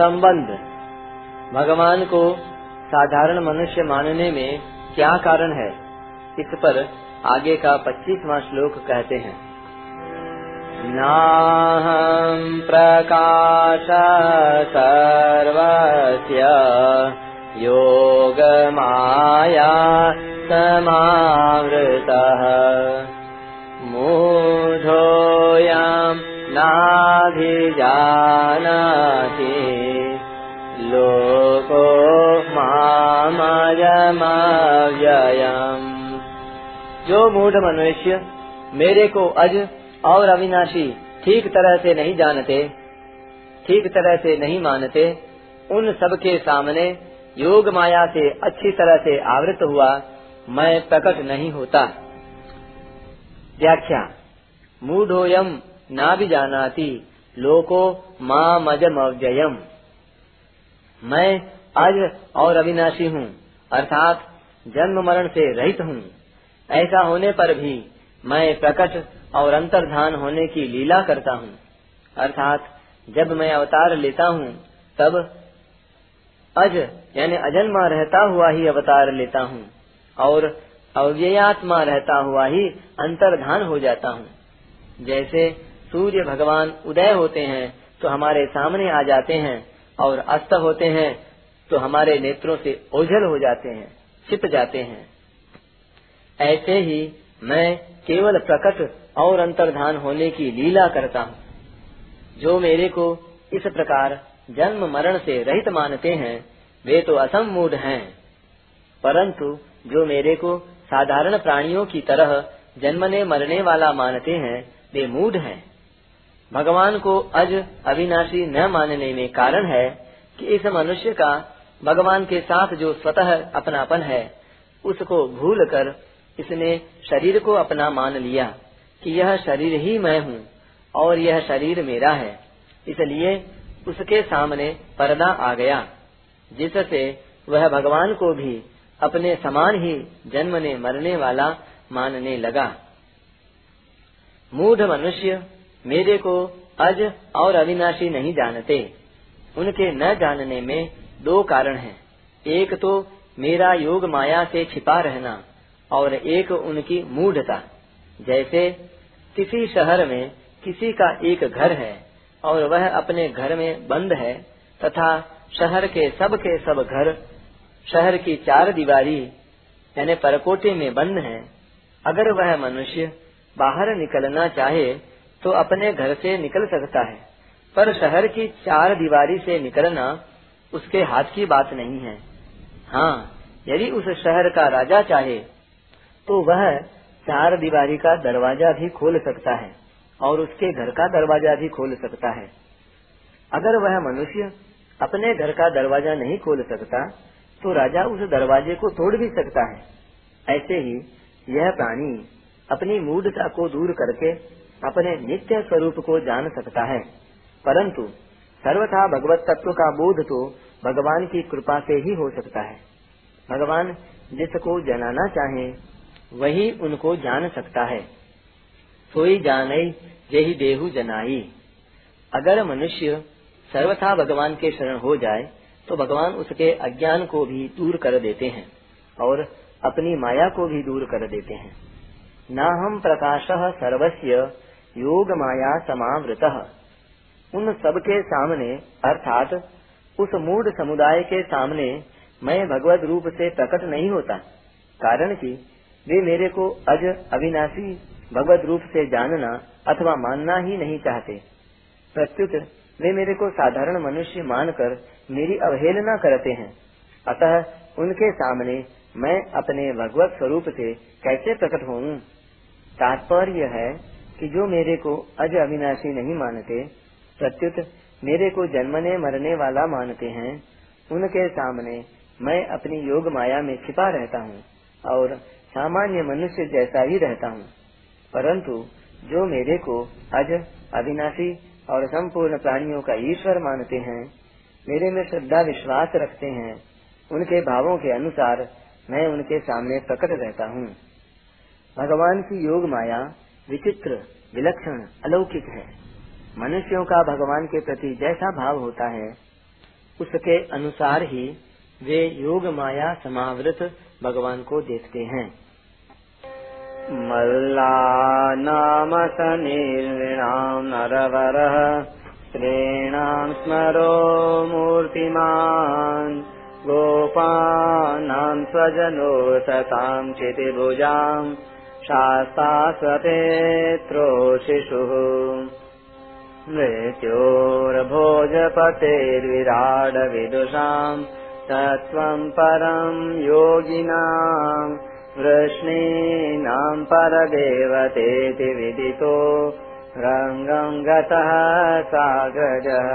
संबंध। भगवान को साधारण मनुष्य मानने में क्या कारण है, इस पर आगे का पच्चीसवा श्लोक कहते हैं। नाहं प्रकाश सर्वस्य योगमाया समावृतः। मूढोऽयं नाभिजानाति। लोको जो मूढ़ मनुष्य मेरे को अज और अविनाशी ठीक तरह से नहीं जानते, ठीक तरह से नहीं मानते, उन सब के सामने योग माया से अच्छी तरह से आवृत हुआ मैं प्रकट नहीं होता। व्याख्या मूढ़ोयम ना भी जानाती लोको माँ मजमव्ययम मैं अज और अविनाशी हूँ, अर्थात जन्म मरण से रहित हूँ। ऐसा होने पर भी मैं प्रकट और अंतर्धान होने की लीला करता हूँ। अर्थात जब मैं अवतार लेता हूँ, तब अज यानी अजन्मा रहता हुआ ही अवतार लेता हूँ और अव्ययात्मा रहता हुआ ही अंतर्धान हो जाता हूँ। जैसे सूर्य भगवान उदय होते हैं तो हमारे सामने आ जाते हैं और अस्त होते हैं तो हमारे नेत्रों से ओझल हो जाते हैं, छिप जाते हैं। ऐसे ही मैं केवल प्रकट और अंतर्धान होने की लीला करता हूँ, जो मेरे को इस प्रकार जन्म मरण से रहित मानते हैं, वे तो असमूढ़ हैं। परंतु जो मेरे को साधारण प्राणियों की तरह जन्मने मरने वाला मानते हैं, वे मूढ़ हैं। भगवान को अज अविनाशी न मानने में कारण है कि इस मनुष्य का भगवान के साथ जो स्वतः अपनापन है, उसको भूल कर इसने शरीर को अपना मान लिया कि यह शरीर ही मैं हूँ और यह शरीर मेरा है। इसलिए उसके सामने पर्दा आ गया, जिससे वह भगवान को भी अपने समान ही जन्मने मरने वाला मानने लगा। मूढ़ मनुष्य मेरे को अज और अविनाशी नहीं जानते। उनके न जानने में दो कारण हैं। एक तो मेरा योग माया से छिपा रहना और एक उनकी मूढ़ता। जैसे किसी शहर में किसी का एक घर है और वह अपने घर में बंद है तथा शहर के सब के सब घर, शहर की चार दीवारी, यानी परकोटे में बंद है, अगर वह मनुष्य बाहर निकलना चाहे तो अपने घर से निकल सकता है। पर शहर की चार दीवारी से निकलना उसके हाथ की बात नहीं है। हाँ यदि उस शहर का राजा चाहे तो वह चार दीवारी का दरवाज़ा भी खोल सकता है और उसके घर का दरवाज़ा भी खोल सकता है। अगर वह मनुष्य अपने घर का दरवाज़ा नहीं खोल सकता तो राजा उस दरवाजे को तोड़ भी सकता है। ऐसे ही यह प्राणी अपनी मूढ़ता को दूर करके अपने नित्य स्वरूप को जान सकता है। परंतु सर्वथा भगवत तत्व का बोध तो भगवान की कृपा से ही हो सकता है। भगवान जिसको जनाना चाहे, वही उनको जान सकता है। सोई जानई यही देहु जनाई। अगर मनुष्य सर्वथा भगवान के शरण हो जाए तो भगवान उसके अज्ञान को भी दूर कर देते हैं और अपनी माया को भी दूर कर देते हैं। न हम प्रकाश सर्वस्व योग माया समावृत। उन सबके सामने, अर्थात उस मूड समुदाय के सामने, मैं भगवत रूप से प्रकट नहीं होता। कारण कि वे मेरे को अज अविनाशी भगवत रूप से जानना अथवा मानना ही नहीं चाहते। प्रत्युत, वे मेरे को साधारण मनुष्य मानकर मेरी अवहेलना करते हैं। अतः उनके सामने मैं अपने भगवत स्वरूप से कैसे प्रकट होऊं? तात्पर्य है कि जो मेरे को अज अविनाशी नहीं मानते, प्रत्युत मेरे को जन्मने मरने वाला मानते हैं, उनके सामने मैं अपनी योग माया में छिपा रहता हूँ और सामान्य मनुष्य जैसा ही रहता हूँ। परंतु जो मेरे को अज अविनाशी और संपूर्ण प्राणियों का ईश्वर मानते हैं, मेरे में श्रद्धा विश्वास रखते हैं, उनके भावों के अनुसार मैं उनके सामने प्रकट रहता हूँ। भगवान की योग माया विचित्र, विलक्षण, अलौकिक है। मनुष्यों का भगवान के प्रति जैसा भाव होता है, उसके अनुसार ही वे योग माया समावृत भगवान को देखते हैं। मल्ला नाम सनिर्णाम नरवरः स्त्रीणाम् स्मरो मूर्तिमान्। गोपानाम् स्वजनो सताम् क्षितिभुजाम् शास्ता स्वतेत्रो शिशुः मृत्योर्भोजपतेर्विराडविदुषाम् तत्त्वम् परम् योगिनाम् वृष्णीनाम् परदेवतेति विदितो रङ्गम् गतः सागरः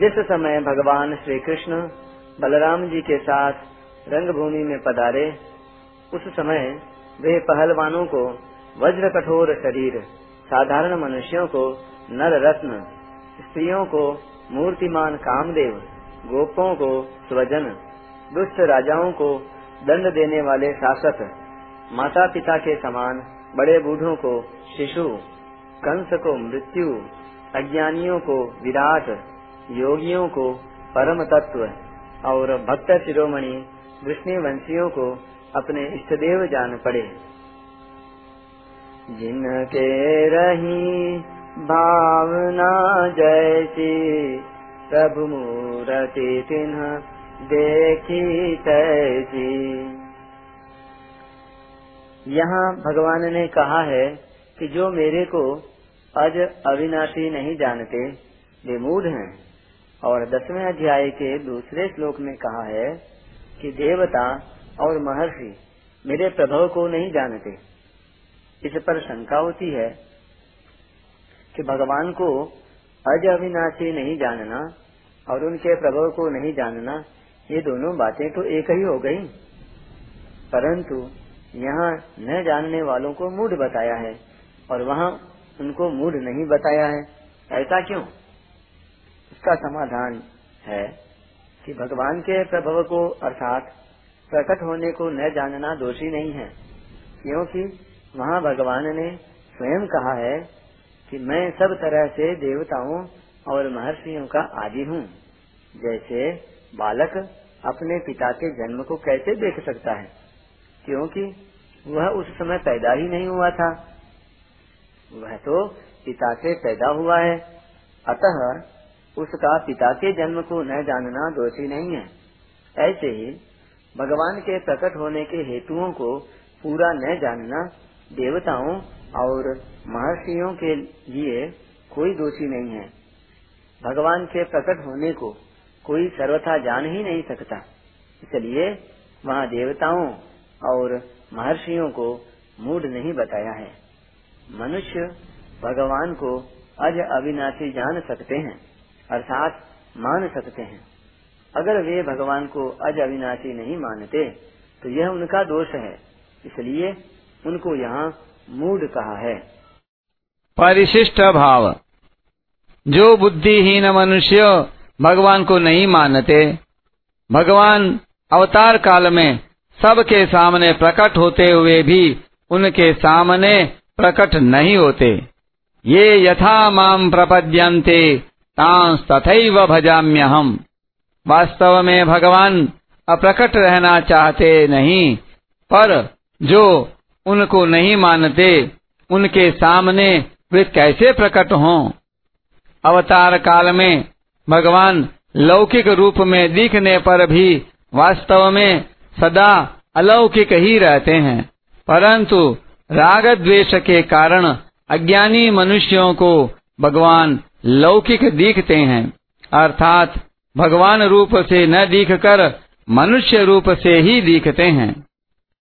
जिस समय कृष्ण बलराम जी के साथ रंगभूमि में पधारे उस समय वे पहलवानों को वज्र कठोर शरीर, साधारण मनुष्यों को नर रत्न स्त्रियों को मूर्तिमान कामदेव, गोपों को स्वजन, दुष्ट राजाओं को दंड देने वाले शासक माता पिता के समान बड़े बूढ़ों को शिशु, कंस को मृत्यु, अज्ञानियों को विराट, योगियों को परम तत्व और भक्त शिरोमणि विष्णु वंशियों को अपने इष्टदेव जान पड़े। जिनके रही भावना जैसी प्रभु मूर्ति तिन्ह देखी तैसी। यहाँ भगवान ने कहा है कि जो मेरे को अज अविनाशी नहीं जानते, वे मूढ़ हैं। और दसवें अध्याय के दूसरे श्लोक में कहा है कि देवता और महर्षि मेरे प्रभव को नहीं जानते। इस पर शंका होती है कि भगवान को अज अविनाशी नहीं जानना और उनके प्रभव को नहीं जानना, ये दोनों बातें तो एक ही हो गई। परंतु यहाँ न जानने वालों को मूड बताया है और वहाँ उनको मूड नहीं बताया है। ऐसा क्यों? इसका समाधान है कि भगवान के प्रभव को अर्थात प्रकट होने को न जानना दोषी नहीं है, क्योंकि वहाँ भगवान ने स्वयं कहा है कि मैं सब तरह से देवताओं और महर्षियों का आदि हूँ। जैसे बालक अपने पिता के जन्म को कैसे देख सकता है? क्योंकि वह उस समय पैदा ही नहीं हुआ था। वह तो पिता से पैदा हुआ है। अतः उसका पिता के जन्म को न जानना दोषी नहीं है। ऐसे ही भगवान के प्रकट होने के हेतुओं को पूरा न जानना, देवताओं और महर्षियों के लिए कोई दोषी नहीं है। भगवान के प्रकट होने को कोई सर्वथा जान ही नहीं सकता। इसलिए वहाँ देवताओं और महर्षियों को मूड नहीं बताया है। मनुष्य भगवान को अज अविनाशी जान सकते हैं, अर्थात मान सकते हैं। अगर वे भगवान को अज अविनाशी नहीं मानते तो यह उनका दोष है। इसलिए उनको यहाँ मूड कहा है। परिशिष्ट भाव। जो बुद्धिहीन मनुष्य भगवान को नहीं मानते, भगवान अवतार काल में सबके सामने प्रकट होते हुए भी उनके सामने प्रकट नहीं होते। ये यथा माम प्रपद्यन्ते तांस तथैव भजाम्य हम वास्तव में भगवान अप्रकट रहना चाहते नहीं, पर जो उनको नहीं मानते, उनके सामने वे कैसे प्रकट हों? अवतार काल में भगवान लौकिक रूप में दिखने पर भी वास्तव में सदा अलौकिक ही रहते हैं। परंतु राग द्वेष के कारण अज्ञानी मनुष्यों को भगवान लौकिक दिखते हैं। अर्थात भगवान रूप से न दिखकर मनुष्य रूप से ही दिखते हैं।